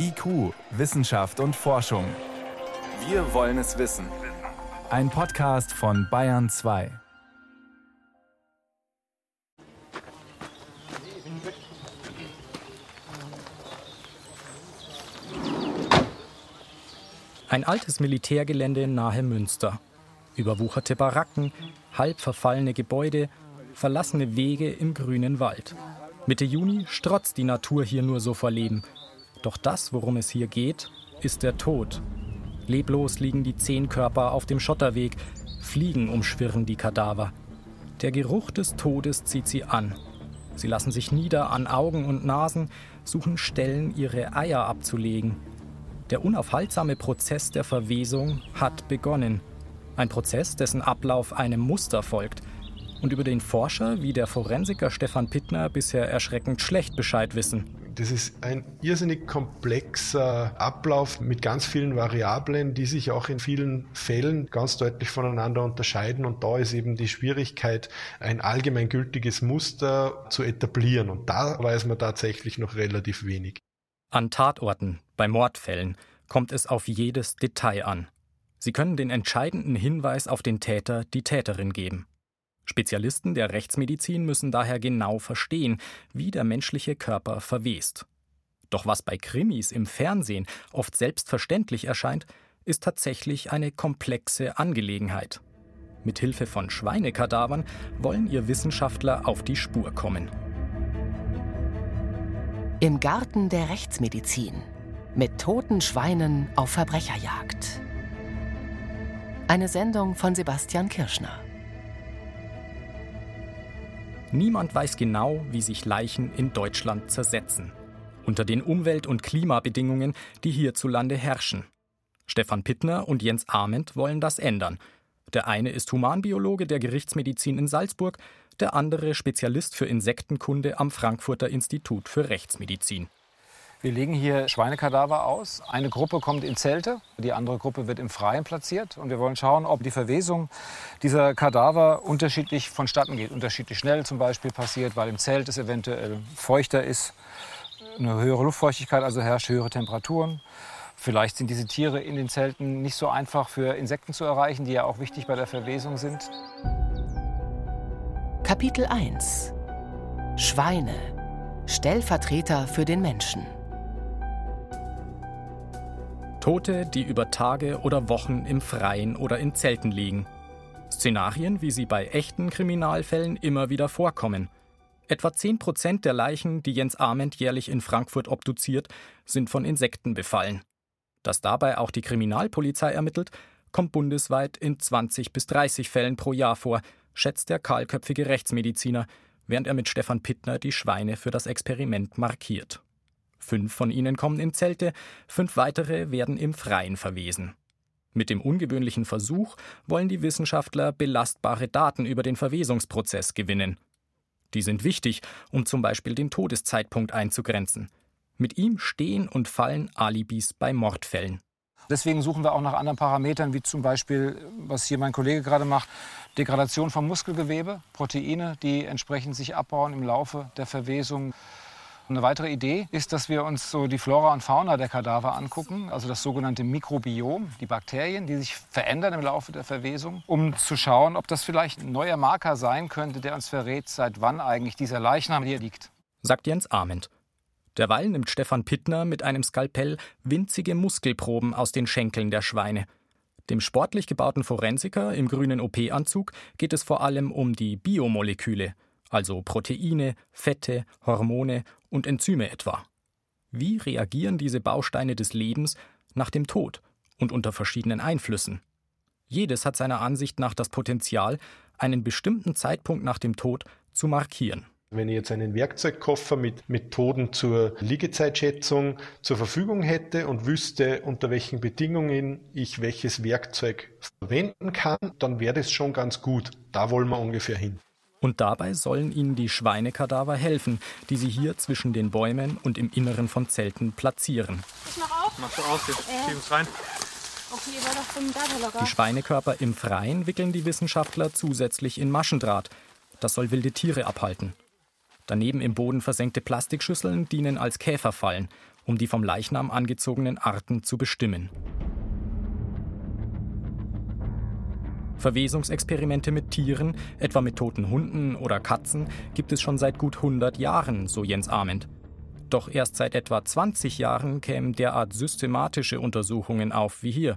IQ, Wissenschaft und Forschung. Wir wollen es wissen. Ein Podcast von Bayern 2. Ein altes Militärgelände nahe Münster. Überwucherte Baracken, halb verfallene Gebäude, verlassene Wege im grünen Wald. Mitte Juni strotzt die Natur hier nur so vor Leben. Doch das, worum es hier geht, ist der Tod. Leblos liegen die zehn Körper auf dem Schotterweg, Fliegen umschwirren die Kadaver. Der Geruch des Todes zieht sie an. Sie lassen sich nieder an Augen und Nasen, suchen Stellen, ihre Eier abzulegen. Der unaufhaltsame Prozess der Verwesung hat begonnen. Ein Prozess, dessen Ablauf einem Muster folgt und über den Forscher wie der Forensiker Stefan Pittner bisher erschreckend schlecht Bescheid wissen. Das ist ein irrsinnig komplexer Ablauf mit ganz vielen Variablen, die sich auch in vielen Fällen ganz deutlich voneinander unterscheiden. Und da ist eben die Schwierigkeit, ein allgemeingültiges Muster zu etablieren. Und da weiß man tatsächlich noch relativ wenig. An Tatorten, bei Mordfällen, kommt es auf jedes Detail an. Sie können den entscheidenden Hinweis auf den Täter, die Täterin geben. Spezialisten der Rechtsmedizin müssen daher genau verstehen, wie der menschliche Körper verwest. Doch was bei Krimis im Fernsehen oft selbstverständlich erscheint, ist tatsächlich eine komplexe Angelegenheit. Mit Hilfe von Schweinekadavern wollen ihr Wissenschaftler auf die Spur kommen. Im Garten der Rechtsmedizin mit toten Schweinen auf Verbrecherjagd. Eine Sendung von Sebastian Kirschner. Niemand weiß genau, wie sich Leichen in Deutschland zersetzen. Unter den Umwelt- und Klimabedingungen, die hierzulande herrschen. Stefan Pittner und Jens Ament wollen das ändern. Der eine ist Humanbiologe der Gerichtsmedizin in Salzburg, der andere Spezialist für Insektenkunde am Frankfurter Institut für Rechtsmedizin. Wir legen hier Schweinekadaver aus. Eine Gruppe kommt in Zelte, die andere Gruppe wird im Freien platziert. Und wir wollen schauen, ob die Verwesung dieser Kadaver unterschiedlich vonstatten geht. Unterschiedlich schnell zum Beispiel passiert, weil im Zelt es eventuell feuchter ist, eine höhere Luftfeuchtigkeit also herrscht, höhere Temperaturen. Vielleicht sind diese Tiere in den Zelten nicht so einfach für Insekten zu erreichen, die ja auch wichtig bei der Verwesung sind. Kapitel 1 Schweine Stellvertreter für den Menschen. Tote, die über Tage oder Wochen im Freien oder in Zelten liegen. Szenarien, wie sie bei echten Kriminalfällen immer wieder vorkommen. Etwa 10 Prozent der Leichen, die Jens Ament jährlich in Frankfurt obduziert, sind von Insekten befallen. Dass dabei auch die Kriminalpolizei ermittelt, kommt bundesweit in 20 bis 30 Fällen pro Jahr vor, schätzt der kahlköpfige Rechtsmediziner, während er mit Stefan Pittner die Schweine für das Experiment markiert. Fünf von ihnen kommen in Zelte, fünf weitere werden im Freien verwesen. Mit dem ungewöhnlichen Versuch wollen die Wissenschaftler belastbare Daten über den Verwesungsprozess gewinnen. Die sind wichtig, um zum Beispiel den Todeszeitpunkt einzugrenzen. Mit ihm stehen und fallen Alibis bei Mordfällen. Deswegen suchen wir auch nach anderen Parametern, wie zum Beispiel, was hier mein Kollege gerade macht, Degradation von Muskelgewebe, Proteine, die entsprechend sich abbauen im Laufe der Verwesung. Eine weitere Idee ist, dass wir uns so die Flora und Fauna der Kadaver angucken, also das sogenannte Mikrobiom, die Bakterien, die sich verändern im Laufe der Verwesung, um zu schauen, ob das vielleicht ein neuer Marker sein könnte, der uns verrät, seit wann eigentlich dieser Leichnam hier liegt. Sagt Jens Ament. Derweil nimmt Stefan Pittner mit einem Skalpell winzige Muskelproben aus den Schenkeln der Schweine. Dem sportlich gebauten Forensiker im grünen OP-Anzug geht es vor allem um die Biomoleküle, also Proteine, Fette, Hormone und Enzyme etwa. Wie reagieren diese Bausteine des Lebens nach dem Tod und unter verschiedenen Einflüssen? Jedes hat seiner Ansicht nach das Potenzial, einen bestimmten Zeitpunkt nach dem Tod zu markieren. Wenn ich jetzt einen Werkzeugkoffer mit Methoden zur Liegezeitschätzung zur Verfügung hätte und wüsste, unter welchen Bedingungen ich welches Werkzeug verwenden kann, dann wäre das schon ganz gut. Da wollen wir ungefähr hin. Und dabei sollen ihnen die Schweinekadaver helfen, die sie hier zwischen den Bäumen und im Inneren von Zelten platzieren. Ich mach auf. Machst du auf, wir Äh. schieben es rein. Okay, war doch vom Data locker. Die Schweinekörper im Freien wickeln die Wissenschaftler zusätzlich in Maschendraht. Das soll wilde Tiere abhalten. Daneben im Boden versenkte Plastikschüsseln dienen als Käferfallen um die vom Leichnam angezogenen Arten zu bestimmen. Verwesungsexperimente mit Tieren, etwa mit toten Hunden oder Katzen, gibt es schon seit gut 100 Jahren, so Jens Ament. Doch erst seit etwa 20 Jahren kämen derart systematische Untersuchungen auf wie hier.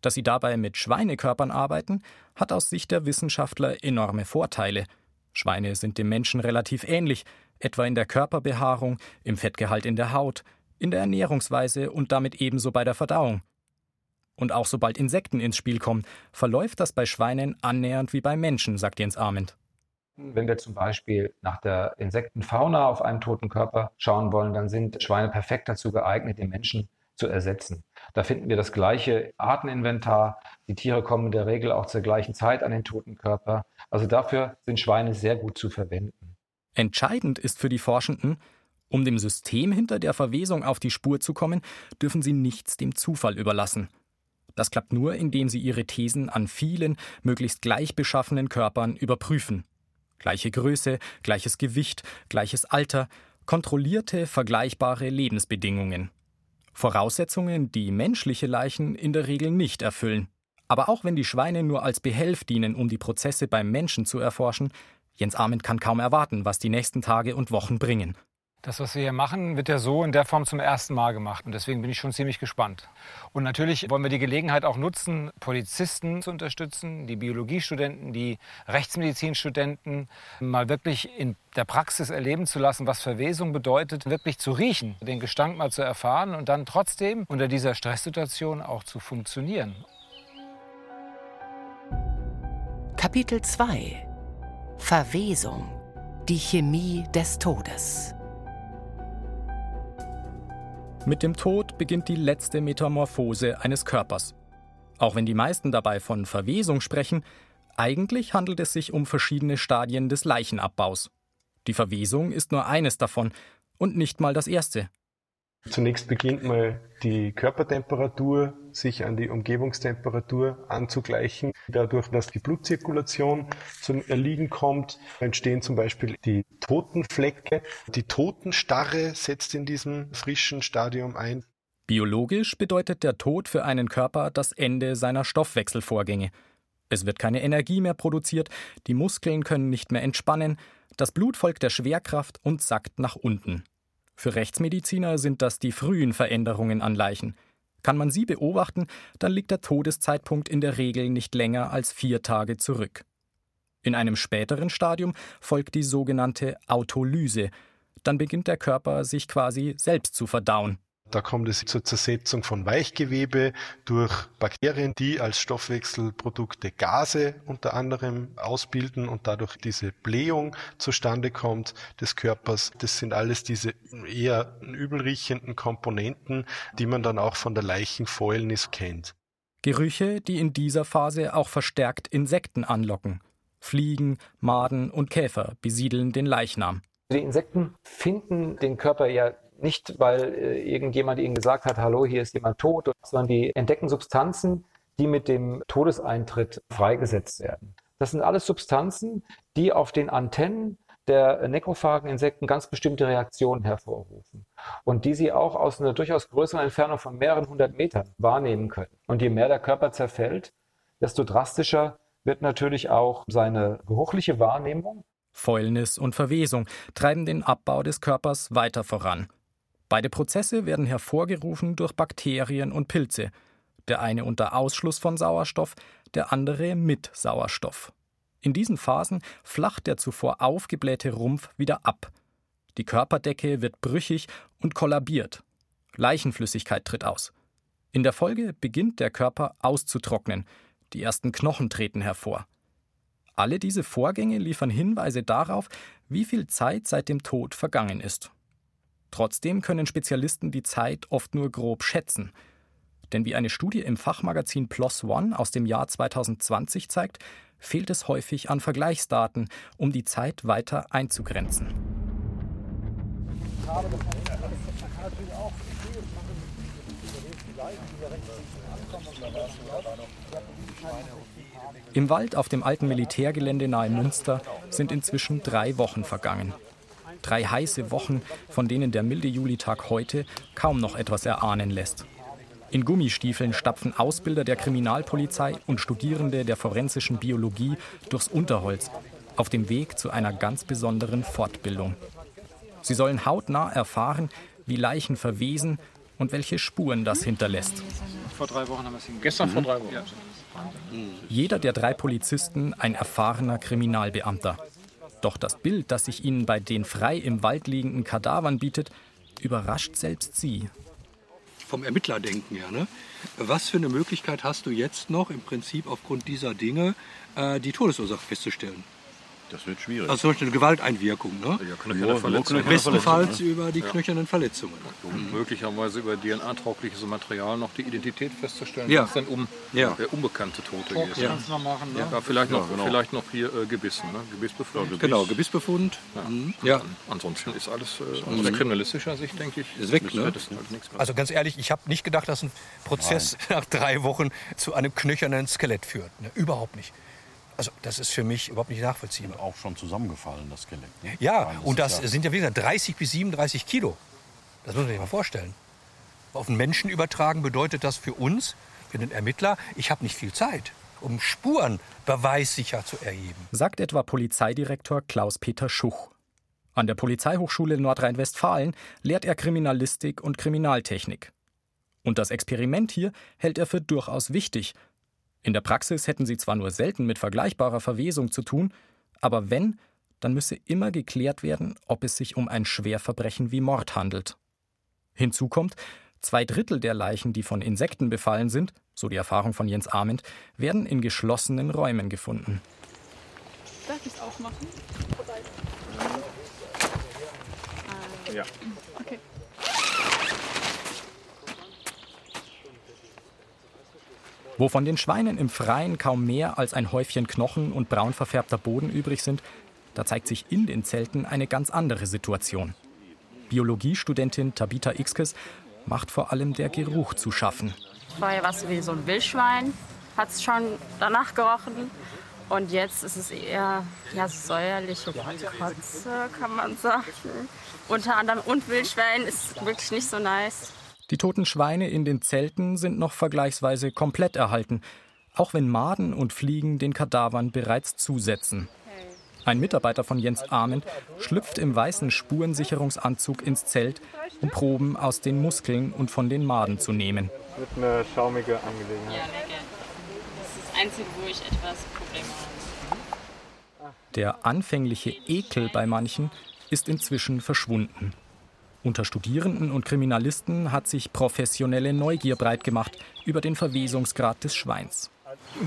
Dass sie dabei mit Schweinekörpern arbeiten, hat aus Sicht der Wissenschaftler enorme Vorteile. Schweine sind dem Menschen relativ ähnlich, etwa in der Körperbehaarung, im Fettgehalt in der Haut, in der Ernährungsweise und damit ebenso bei der Verdauung. Und auch sobald Insekten ins Spiel kommen, verläuft das bei Schweinen annähernd wie bei Menschen, sagt Jens Arment. Wenn wir zum Beispiel nach der Insektenfauna auf einem toten Körper schauen wollen, dann sind Schweine perfekt dazu geeignet, den Menschen zu ersetzen. Da finden wir das gleiche Arteninventar. Die Tiere kommen in der Regel auch zur gleichen Zeit an den toten Körper. Also dafür sind Schweine sehr gut zu verwenden. Entscheidend ist für die Forschenden, um dem System hinter der Verwesung auf die Spur zu kommen, dürfen sie nichts dem Zufall überlassen. Das klappt nur, indem sie ihre Thesen an vielen, möglichst gleich beschaffenen Körpern überprüfen. Gleiche Größe, gleiches Gewicht, gleiches Alter, kontrollierte, vergleichbare Lebensbedingungen. Voraussetzungen, die menschliche Leichen in der Regel nicht erfüllen. Aber auch wenn die Schweine nur als Behelf dienen, um die Prozesse beim Menschen zu erforschen, Jens Arment kann kaum erwarten, was die nächsten Tage und Wochen bringen. Das, was wir hier machen, wird ja so in der Form zum ersten Mal gemacht. Und deswegen bin ich schon ziemlich gespannt. Und natürlich wollen wir die Gelegenheit auch nutzen, Polizisten zu unterstützen, die Biologiestudenten, die Rechtsmedizinstudenten, mal wirklich in der Praxis erleben zu lassen, was Verwesung bedeutet, wirklich zu riechen, den Gestank mal zu erfahren und dann trotzdem unter dieser Stresssituation auch zu funktionieren. Kapitel 2 Verwesung. Die Chemie des Todes. Mit dem Tod beginnt die letzte Metamorphose eines Körpers. Auch wenn die meisten dabei von Verwesung sprechen, eigentlich handelt es sich um verschiedene Stadien des Leichenabbaus. Die Verwesung ist nur eines davon und nicht mal das erste. Zunächst beginnt mal die Körpertemperatur sich an die Umgebungstemperatur anzugleichen. Dadurch, dass die Blutzirkulation zum Erliegen kommt, entstehen zum Beispiel die Totenflecke. Die Totenstarre setzt in diesem frischen Stadium ein. Biologisch bedeutet der Tod für einen Körper das Ende seiner Stoffwechselvorgänge. Es wird keine Energie mehr produziert, die Muskeln können nicht mehr entspannen, das Blut folgt der Schwerkraft und sackt nach unten. Für Rechtsmediziner sind das die frühen Veränderungen an Leichen. Kann man sie beobachten, dann liegt der Todeszeitpunkt in der Regel nicht länger als vier Tage zurück. In einem späteren Stadium folgt die sogenannte Autolyse. Dann beginnt der Körper sich quasi selbst zu verdauen. Da kommt es zur Zersetzung von Weichgewebe durch Bakterien, die als Stoffwechselprodukte Gase unter anderem ausbilden und dadurch diese Blähung zustande kommt des Körpers. Das sind alles diese eher übelriechenden Komponenten, die man dann auch von der Leichenfäulnis kennt. Gerüche, die in dieser Phase auch verstärkt Insekten anlocken. Fliegen, Maden und Käfer besiedeln den Leichnam. Die Insekten finden den Körper ja nicht, weil äh, irgendjemand ihnen gesagt hat, hallo, hier ist jemand tot, sondern die entdecken Substanzen, die mit dem Todeseintritt freigesetzt werden. Das sind alles Substanzen, die auf den Antennen der nekrophagen Insekten ganz bestimmte Reaktionen hervorrufen und die sie auch aus einer durchaus größeren Entfernung von mehreren hundert Metern wahrnehmen können. Und je mehr der Körper zerfällt, desto drastischer wird natürlich auch seine geruchliche Wahrnehmung. Fäulnis und Verwesung treiben den Abbau des Körpers weiter voran. Beide Prozesse werden hervorgerufen durch Bakterien und Pilze, der eine unter Ausschluss von Sauerstoff, der andere mit Sauerstoff. In diesen Phasen flacht der zuvor aufgeblähte Rumpf wieder ab. Die Körperdecke wird brüchig und kollabiert. Leichenflüssigkeit tritt aus. In der Folge beginnt der Körper auszutrocknen, die ersten Knochen treten hervor. Alle diese Vorgänge liefern Hinweise darauf, wie viel Zeit seit dem Tod vergangen ist. Trotzdem können Spezialisten die Zeit oft nur grob schätzen. Denn wie eine Studie im Fachmagazin PLOS ONE aus dem Jahr 2020 zeigt, fehlt es häufig an Vergleichsdaten, um die Zeit weiter einzugrenzen. Im Wald auf dem alten Militärgelände nahe Münster sind inzwischen drei Wochen vergangen. Drei heiße Wochen, von denen der milde Julitag heute kaum noch etwas erahnen lässt. In Gummistiefeln stapfen Ausbilder der Kriminalpolizei und Studierende der forensischen Biologie durchs Unterholz auf dem Weg zu einer ganz besonderen Fortbildung. Sie sollen hautnah erfahren, wie Leichen verwesen und welche Spuren das hinterlässt. Vor drei Wochen haben wir es hingekriegt. Gestern vor drei Wochen. Ja. Jeder der drei Polizisten ein erfahrener Kriminalbeamter. Doch das Bild, das sich ihnen bei den frei im Wald liegenden Kadavern bietet, überrascht selbst sie. Vom Ermittlerdenken her. Ne? Was für eine Möglichkeit hast du jetzt noch im Prinzip aufgrund dieser Dinge äh, die Todesursache festzustellen? Das wird schwierig. Also zum Beispiel eine Gewalteinwirkung. Ne? ja, knöcherne Verletzungen. Bestenfalls über die knöchernen Verletzungen. Um möglicherweise über DNA-taugliches Material noch die Identität festzustellen, Ja. was dann um Ja. der unbekannte Tote ist. Ja. Kannst du noch machen, ne? Ja, vielleicht, noch, Ja, genau. vielleicht noch hier äh, Gebissen, ne? Gebissbefund. Genau, Gebissbefund. Mhm. Ja. Ansonsten ist alles äh, aus der kriminalistischer Sicht, denke ich, Ist weg, ne? halt nichts mehr. Also ganz ehrlich, ich habe nicht gedacht, dass ein Prozess nach drei Wochen zu einem knöchernen Skelett führt. Ne? Überhaupt nicht. Also das ist für mich überhaupt nicht nachvollziehbar. Auch schon zusammengefallen, das Skelett. Ne? Ja, Nein, und das ja- sind ja wie gesagt 30 bis 37 Kilo. Das muss man sich mal vorstellen. Auf einen Menschen übertragen bedeutet das für uns, für den Ermittler, ich habe nicht viel Zeit, um Spuren beweissicher zu erheben. sagt etwa Polizeidirektor Klaus-Peter Schuch. An der Polizeihochschule Nordrhein-Westfalen lehrt er Kriminalistik und Kriminaltechnik. Und das Experiment hier hält er für durchaus wichtig. In der Praxis hätten sie zwar nur selten mit vergleichbarer Verwesung zu tun, aber wenn, dann müsse immer geklärt werden, ob es sich um ein Schwerverbrechen wie Mord handelt. Hinzu kommt, zwei Drittel der Leichen, die von Insekten befallen sind, so die Erfahrung von Jens Ament, werden in geschlossenen Räumen gefunden. Darf ich es aufmachen? Ja. Okay. Wo von den Schweinen im Freien kaum mehr als ein Häufchen Knochen und braun verfärbter Boden übrig sind, da zeigt sich in den Zelten eine ganz andere Situation. Biologiestudentin Tabitha Ixkes macht vor allem der Geruch zu schaffen. Vorher war es wie so ein Wildschwein, hat es schon danach gerochen. Und jetzt ist es eher ja, säuerliche Kotze, kann man sagen. Unter anderem und Wildschwein ist wirklich nicht so nice. Die toten Schweine in den Zelten sind noch vergleichsweise komplett erhalten, auch wenn Maden und Fliegen den Kadavern bereits zusetzen. Ein Mitarbeiter von Jens Ahmed schlüpft im weißen Spurensicherungsanzug ins Zelt, um Proben aus den Muskeln und von den Maden zu nehmen. Wird eine schaumige Angelegenheit. Das ist das Einzige, wo ich etwas Probleme habe. Der anfängliche Ekel bei manchen ist inzwischen verschwunden. Unter Studierenden und Kriminalisten hat sich professionelle Neugier breit gemacht über den Verwesungsgrad des Schweins.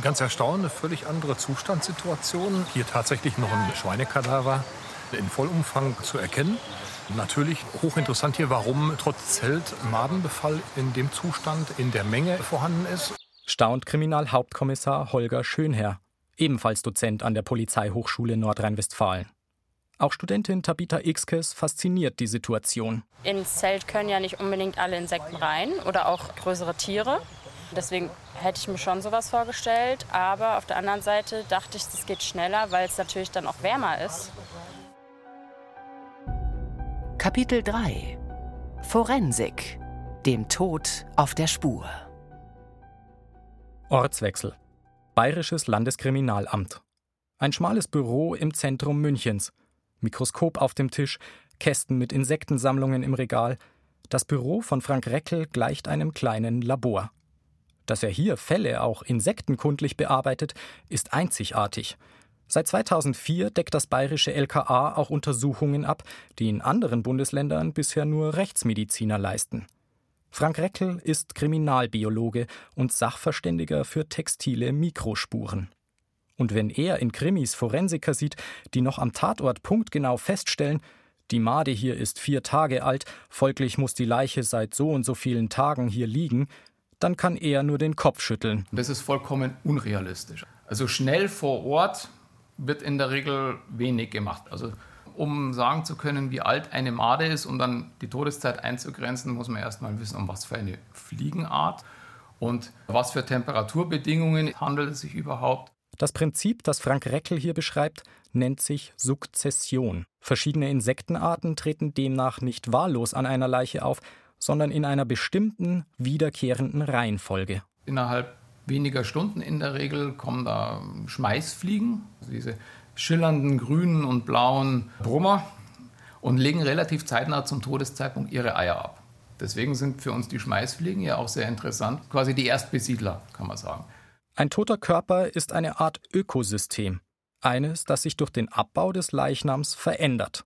Ganz erstaunt, eine völlig andere Zustandssituation. Hier tatsächlich noch ein Schweinekadaver in Vollumfang zu erkennen. Natürlich hochinteressant hier, warum trotz Zelt Madenbefall in dem Zustand, in der Menge vorhanden ist. Staunt Kriminalhauptkommissar Holger Schönherr, ebenfalls Dozent an der Polizeihochschule Nordrhein-Westfalen. Auch Studentin Tabitha Ixkes fasziniert die Situation. Ins Zelt können ja nicht unbedingt alle Insekten rein oder auch größere Tiere. Deswegen hätte ich mir schon sowas vorgestellt. Aber auf der anderen Seite dachte ich, es geht schneller, weil es natürlich dann auch wärmer ist. Kapitel 3 Forensik. Dem Tod auf der Spur. Ortswechsel. Bayerisches Landeskriminalamt. Ein schmales Büro im Zentrum Münchens. Mikroskop auf dem Tisch, Kästen mit Insektensammlungen im Regal. Das Büro von Frank Reckel gleicht einem kleinen Labor. Dass er hier Fälle auch insektenkundlich bearbeitet, ist einzigartig. Seit 2004 deckt das bayerische LKA auch Untersuchungen ab, die in anderen Bundesländern bisher nur Rechtsmediziner leisten. Frank Reckel ist Kriminalbiologe und Sachverständiger für textile Mikrospuren. Und wenn er in Krimis Forensiker sieht, die noch am Tatort punktgenau feststellen, die Made hier ist vier Tage alt, folglich muss die Leiche seit so und so vielen Tagen hier liegen, dann kann er nur den Kopf schütteln. Das ist vollkommen unrealistisch. Also schnell vor Ort wird in der Regel wenig gemacht. Also um sagen zu können, wie alt eine Made ist, um dann die Todeszeit einzugrenzen, muss man erstmal wissen, um was für eine Fliegenart und was für Temperaturbedingungen handelt es sich überhaupt. Das Prinzip, das Frank Reckel hier beschreibt, nennt sich Sukzession. Verschiedene Insektenarten treten demnach nicht wahllos an einer Leiche auf, sondern in einer bestimmten, wiederkehrenden Reihenfolge. Innerhalb weniger Stunden in der Regel kommen da Schmeißfliegen, also diese schillernden grünen und blauen Brummer, und legen relativ zeitnah zum Todeszeitpunkt ihre Eier ab. Deswegen sind für uns die Schmeißfliegen ja auch sehr interessant, quasi die Erstbesiedler, kann man sagen. Ein toter Körper ist eine Art Ökosystem, eines, das sich durch den Abbau des Leichnams verändert.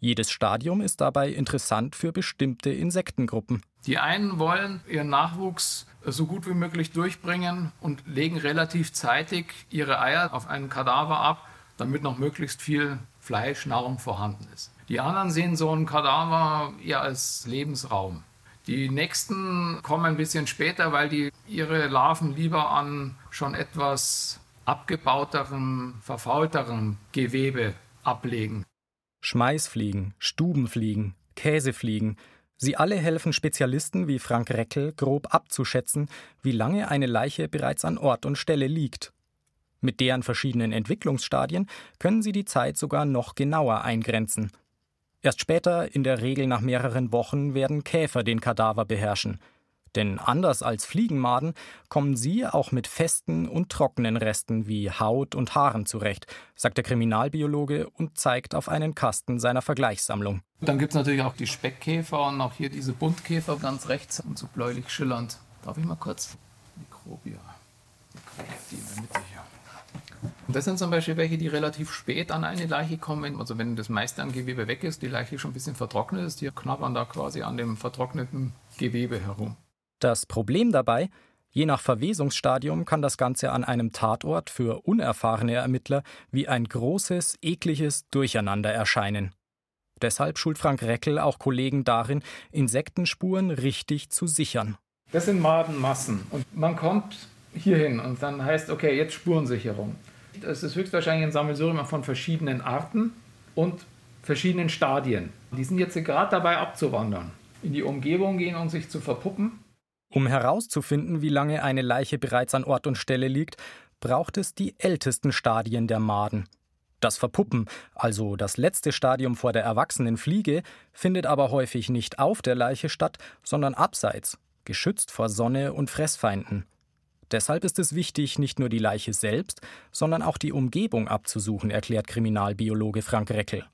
Jedes Stadium ist dabei interessant für bestimmte Insektengruppen. Die einen wollen ihren Nachwuchs so gut wie möglich durchbringen und legen relativ zeitig ihre Eier auf einen Kadaver ab, damit noch möglichst viel Fleisch, Nahrung vorhanden ist. Die anderen sehen so einen Kadaver eher als Lebensraum. Die nächsten kommen ein bisschen später, weil die ihre Larven lieber an schon etwas abgebauterem, verfaulterem Gewebe ablegen. Schmeißfliegen, Stubenfliegen, Käsefliegen, sie alle helfen Spezialisten wie Frank Reckel grob abzuschätzen, wie lange eine Leiche bereits an Ort und Stelle liegt. Mit deren verschiedenen Entwicklungsstadien können sie die Zeit sogar noch genauer eingrenzen. Erst später, in der Regel nach mehreren Wochen, werden Käfer den Kadaver beherrschen. Denn anders als Fliegenmaden kommen sie auch mit festen und trockenen Resten wie Haut und Haaren zurecht, sagt der Kriminalbiologe und zeigt auf einen Kasten seiner Vergleichssammlung. Dann gibt es natürlich auch die Speckkäfer und auch hier diese Buntkäfer ganz rechts und so bläulich schillernd. Darf ich mal kurz? Mikrobia. Die in der Mitte. Und das sind zum Beispiel welche, die relativ spät an eine Leiche kommen. Also wenn das meiste an Gewebe weg ist, die Leiche schon ein bisschen vertrocknet ist, die knabbern da quasi an dem vertrockneten Gewebe herum. Das Problem dabei, je nach Verwesungsstadium kann das Ganze an einem Tatort für unerfahrene Ermittler wie ein großes, ekliges Durcheinander erscheinen. Deshalb schult Frank Reckel auch Kollegen darin, Insektenspuren richtig zu sichern. Das sind Madenmassen und man kommt hierhin und dann heißt, okay, jetzt Spurensicherung. Das ist höchstwahrscheinlich ein Sammelsurium von verschiedenen Arten und verschiedenen Stadien. Die sind jetzt gerade dabei abzuwandern, in die Umgebung gehen und sich zu verpuppen. Um herauszufinden, wie lange eine Leiche bereits an Ort und Stelle liegt, braucht es die ältesten Stadien der Maden. Das Verpuppen, also das letzte Stadium vor der erwachsenen Fliege, findet aber häufig nicht auf der Leiche statt, sondern abseits, geschützt vor Sonne und Fressfeinden. Deshalb ist es wichtig, nicht nur die Leiche selbst, sondern auch die Umgebung abzusuchen, erklärt Kriminalbiologe Frank Reckel.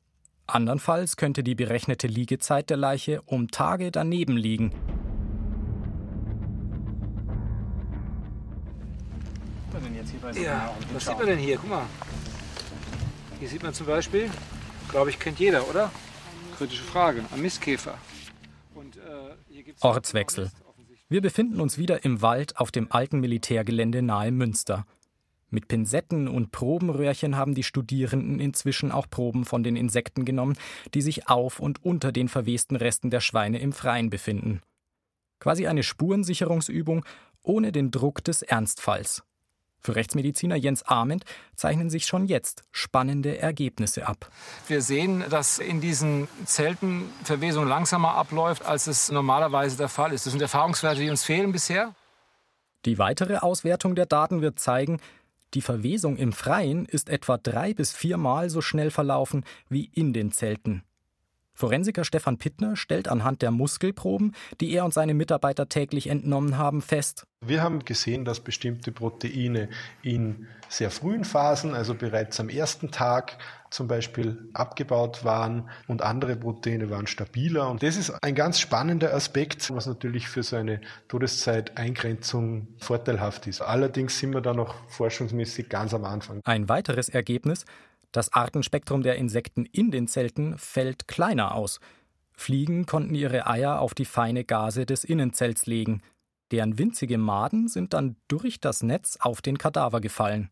Andernfalls könnte die berechnete Liegezeit der Leiche um Tage daneben liegen. Ja, was sieht man denn hier? Guck mal. Hier sieht man zum Beispiel, glaube ich, kennt jeder, oder? Kritische Frage, ein Mistkäfer. Und, äh, Ortswechsel. Wir befinden uns wieder im Wald auf dem alten Militärgelände nahe Münster. Mit Pinsetten und Probenröhrchen haben die Studierenden inzwischen auch Proben von den Insekten genommen, die sich auf und unter den verwesten Resten der Schweine im Freien befinden. Quasi eine Spurensicherungsübung ohne den Druck des Ernstfalls. Für Rechtsmediziner Jens Arment zeichnen sich schon jetzt spannende Ergebnisse ab. Wir sehen, dass in diesen Zelten Verwesung langsamer abläuft, als es normalerweise der Fall ist. Das sind Erfahrungswerte, die uns fehlen bisher. Die weitere Auswertung der Daten wird zeigen, die Verwesung im Freien ist etwa drei bis viermal so schnell verlaufen wie in den Zelten. Forensiker Stefan Pittner stellt anhand der Muskelproben, die er und seine Mitarbeiter täglich entnommen haben, fest. Wir haben gesehen, dass bestimmte Proteine in sehr frühen Phasen, also bereits am ersten Tag zum Beispiel abgebaut waren und andere Proteine waren stabiler. Und das ist ein ganz spannender Aspekt, was natürlich für so eine Todeszeiteingrenzung vorteilhaft ist. Allerdings sind wir da noch forschungsmäßig ganz am Anfang. Ein weiteres Ergebnis, das Artenspektrum der Insekten in den Zelten fällt kleiner aus. Fliegen konnten ihre Eier auf die feine Gase des Innenzelts legen. Deren winzige Maden sind dann durch das Netz auf den Kadaver gefallen.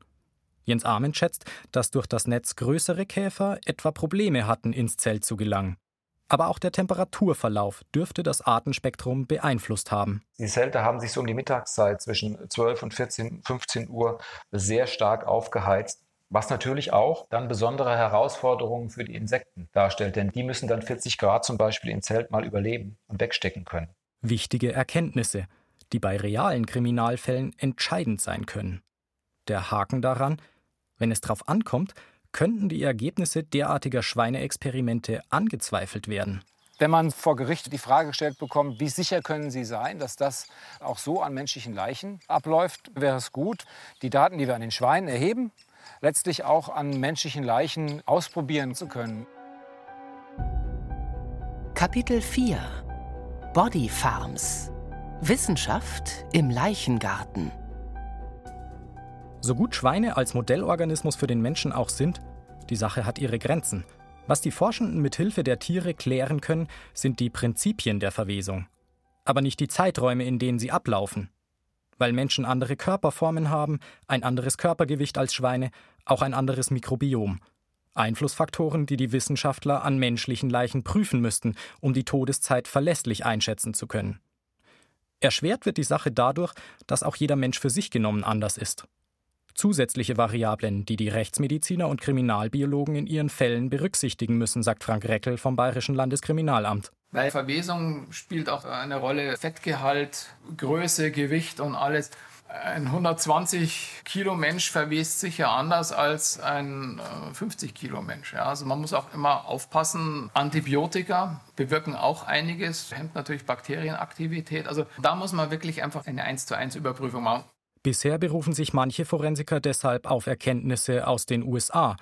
Jens Arment schätzt, dass durch das Netz größere Käfer etwa Probleme hatten, ins Zelt zu gelangen. Aber auch der Temperaturverlauf dürfte das Artenspektrum beeinflusst haben. Die Zelte haben sich so um die Mittagszeit zwischen 12 und 14, 15 Uhr sehr stark aufgeheizt was natürlich auch dann besondere Herausforderungen für die Insekten darstellt, denn die müssen dann 40 Grad zum Beispiel im Zelt mal überleben und wegstecken können. Wichtige Erkenntnisse, die bei realen Kriminalfällen entscheidend sein können. Der Haken daran, Wenn es darauf ankommt, könnten die Ergebnisse derartiger Schweineexperimente angezweifelt werden. Wenn man vor Gericht die Frage gestellt bekommt, wie sicher können Sie sein, dass das auch so an menschlichen Leichen abläuft, wäre es gut, die Daten, die wir an den Schweinen erheben, letztlich auch an menschlichen Leichen ausprobieren zu können. Kapitel 4 Body Farms Wissenschaft im Leichengarten So gut Schweine als Modellorganismus für den Menschen auch sind, die Sache hat ihre Grenzen. Was die Forschenden mit Hilfe der Tiere klären können, sind die Prinzipien der Verwesung, aber nicht die Zeiträume, in denen sie ablaufen. Weil Menschen andere Körperformen haben, ein anderes Körpergewicht als Schweine, auch ein anderes Mikrobiom. Einflussfaktoren, die die Wissenschaftler an menschlichen Leichen prüfen müssten, um die Todeszeit verlässlich einschätzen zu können. Erschwert wird die Sache dadurch, dass auch jeder Mensch für sich genommen anders ist. Zusätzliche Variablen, die die Rechtsmediziner und Kriminalbiologen in ihren Fällen berücksichtigen müssen, sagt Frank Reckel vom Bayerischen Landeskriminalamt. Weil Verwesung spielt auch eine Rolle. Fettgehalt, Größe, Gewicht und alles. Ein 120 Kilo Mensch verwest sicher anders als ein 50 äh, Kilo Mensch. Ja, also man muss auch immer aufpassen. Antibiotika bewirken auch einiges, hemmt natürlich Bakterienaktivität. Also da muss man wirklich einfach eine 1 zu 1 Überprüfung machen. Bisher berufen sich manche Forensiker deshalb auf Erkenntnisse aus den USA.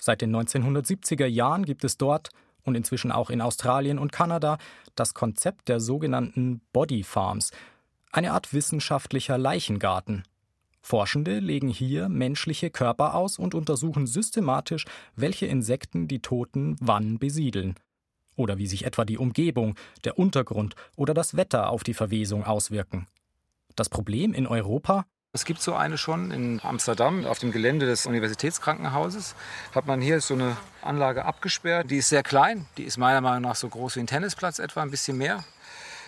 Seit den 1970er Jahren gibt es dort und inzwischen auch in Australien und Kanada das Konzept der sogenannten Body Farms, eine Art wissenschaftlicher Leichengarten. Forschende legen hier menschliche Körper aus und untersuchen systematisch, welche Insekten die Toten wann besiedeln. Oder wie sich etwa die Umgebung, der Untergrund oder das Wetter auf die Verwesung auswirken. Das Problem in Europa? Es gibt so eine schon in Amsterdam auf dem Gelände des Universitätskrankenhauses. Hat man hier so eine Anlage abgesperrt. Die ist sehr klein. Die ist meiner Meinung nach so groß wie ein Tennisplatz etwa, ein bisschen mehr.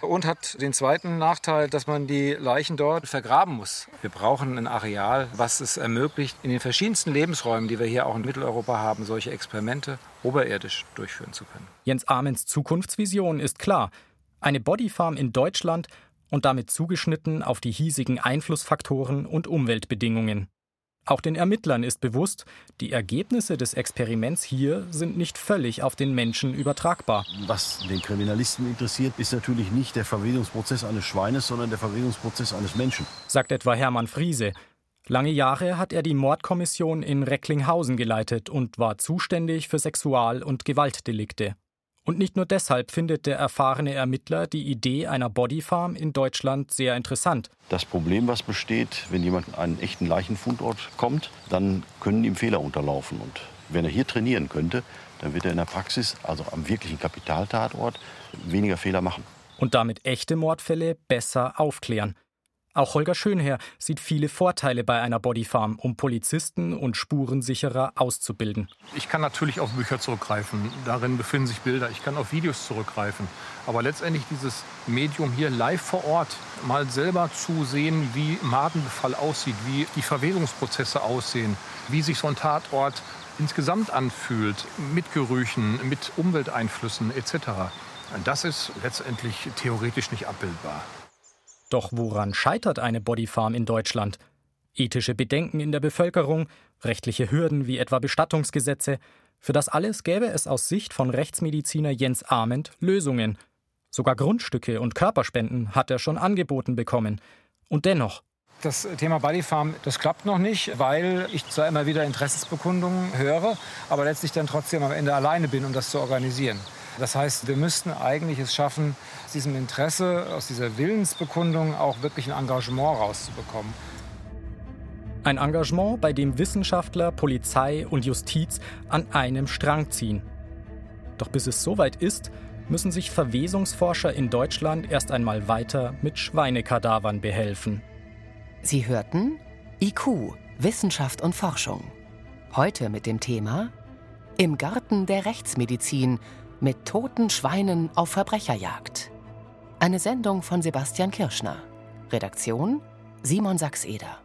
Und hat den zweiten Nachteil, dass man die Leichen dort vergraben muss. Wir brauchen ein Areal, was es ermöglicht, in den verschiedensten Lebensräumen, die wir hier auch in Mitteleuropa haben, solche Experimente oberirdisch durchführen zu können. Jens Amens Zukunftsvision ist klar. Eine Bodyfarm in Deutschland und damit zugeschnitten auf die hiesigen Einflussfaktoren und Umweltbedingungen. Auch den Ermittlern ist bewusst, die Ergebnisse des Experiments hier sind nicht völlig auf den Menschen übertragbar. Was den Kriminalisten interessiert, ist natürlich nicht der Verwesungsprozess eines Schweines, sondern der Verwesungsprozess eines Menschen. Sagt etwa Hermann Friese. Lange Jahre hat er die Mordkommission in Recklinghausen geleitet und war zuständig für Sexual- und Gewaltdelikte. Und nicht nur deshalb findet der erfahrene Ermittler die Idee einer Bodyfarm in Deutschland sehr interessant. Das Problem, was besteht, wenn jemand an einen echten Leichenfundort kommt, dann können ihm Fehler unterlaufen. Und wenn er hier trainieren könnte, dann wird er in der Praxis, also am wirklichen Kapitaltatort, weniger Fehler machen. Und damit echte Mordfälle besser aufklären. Auch Holger Schönherr sieht viele Vorteile bei einer Bodyfarm, um Polizisten und Spurensicherer auszubilden. Ich kann natürlich auf Bücher zurückgreifen, darin befinden sich Bilder, ich kann auf Videos zurückgreifen. Aber letztendlich dieses Medium hier live vor Ort, mal selber zu sehen, wie Madenbefall aussieht, wie die Verwesungsprozesse aussehen, wie sich so ein Tatort insgesamt anfühlt, mit Gerüchen, mit Umwelteinflüssen etc. Das ist letztendlich theoretisch nicht abbildbar. Doch woran scheitert eine Bodyfarm in Deutschland? Ethische Bedenken in der Bevölkerung, rechtliche Hürden wie etwa Bestattungsgesetze. Für das alles gäbe es aus Sicht von Rechtsmediziner Jens Ament Lösungen. Sogar Grundstücke und Körperspenden hat er schon angeboten bekommen. Und dennoch. Das Thema Bodyfarm, das klappt noch nicht, weil ich zwar immer wieder Interessensbekundungen höre, aber letztlich dann trotzdem am Ende alleine bin, um das zu organisieren. Das heißt, wir müssten eigentlich es schaffen, aus diesem Interesse, aus dieser Willensbekundung auch wirklich ein Engagement rauszubekommen. Ein Engagement, bei dem Wissenschaftler, Polizei und Justiz an einem Strang ziehen. Doch bis es soweit ist, müssen sich Verwesungsforscher in Deutschland erst einmal weiter mit Schweinekadavern behelfen. Sie hörten IQ, Wissenschaft und Forschung. Heute mit dem Thema Im Garten der Rechtsmedizin mit toten Schweinen auf Verbrecherjagd. Eine Sendung von Sebastian Kirschner. Redaktion Simon Sachseder.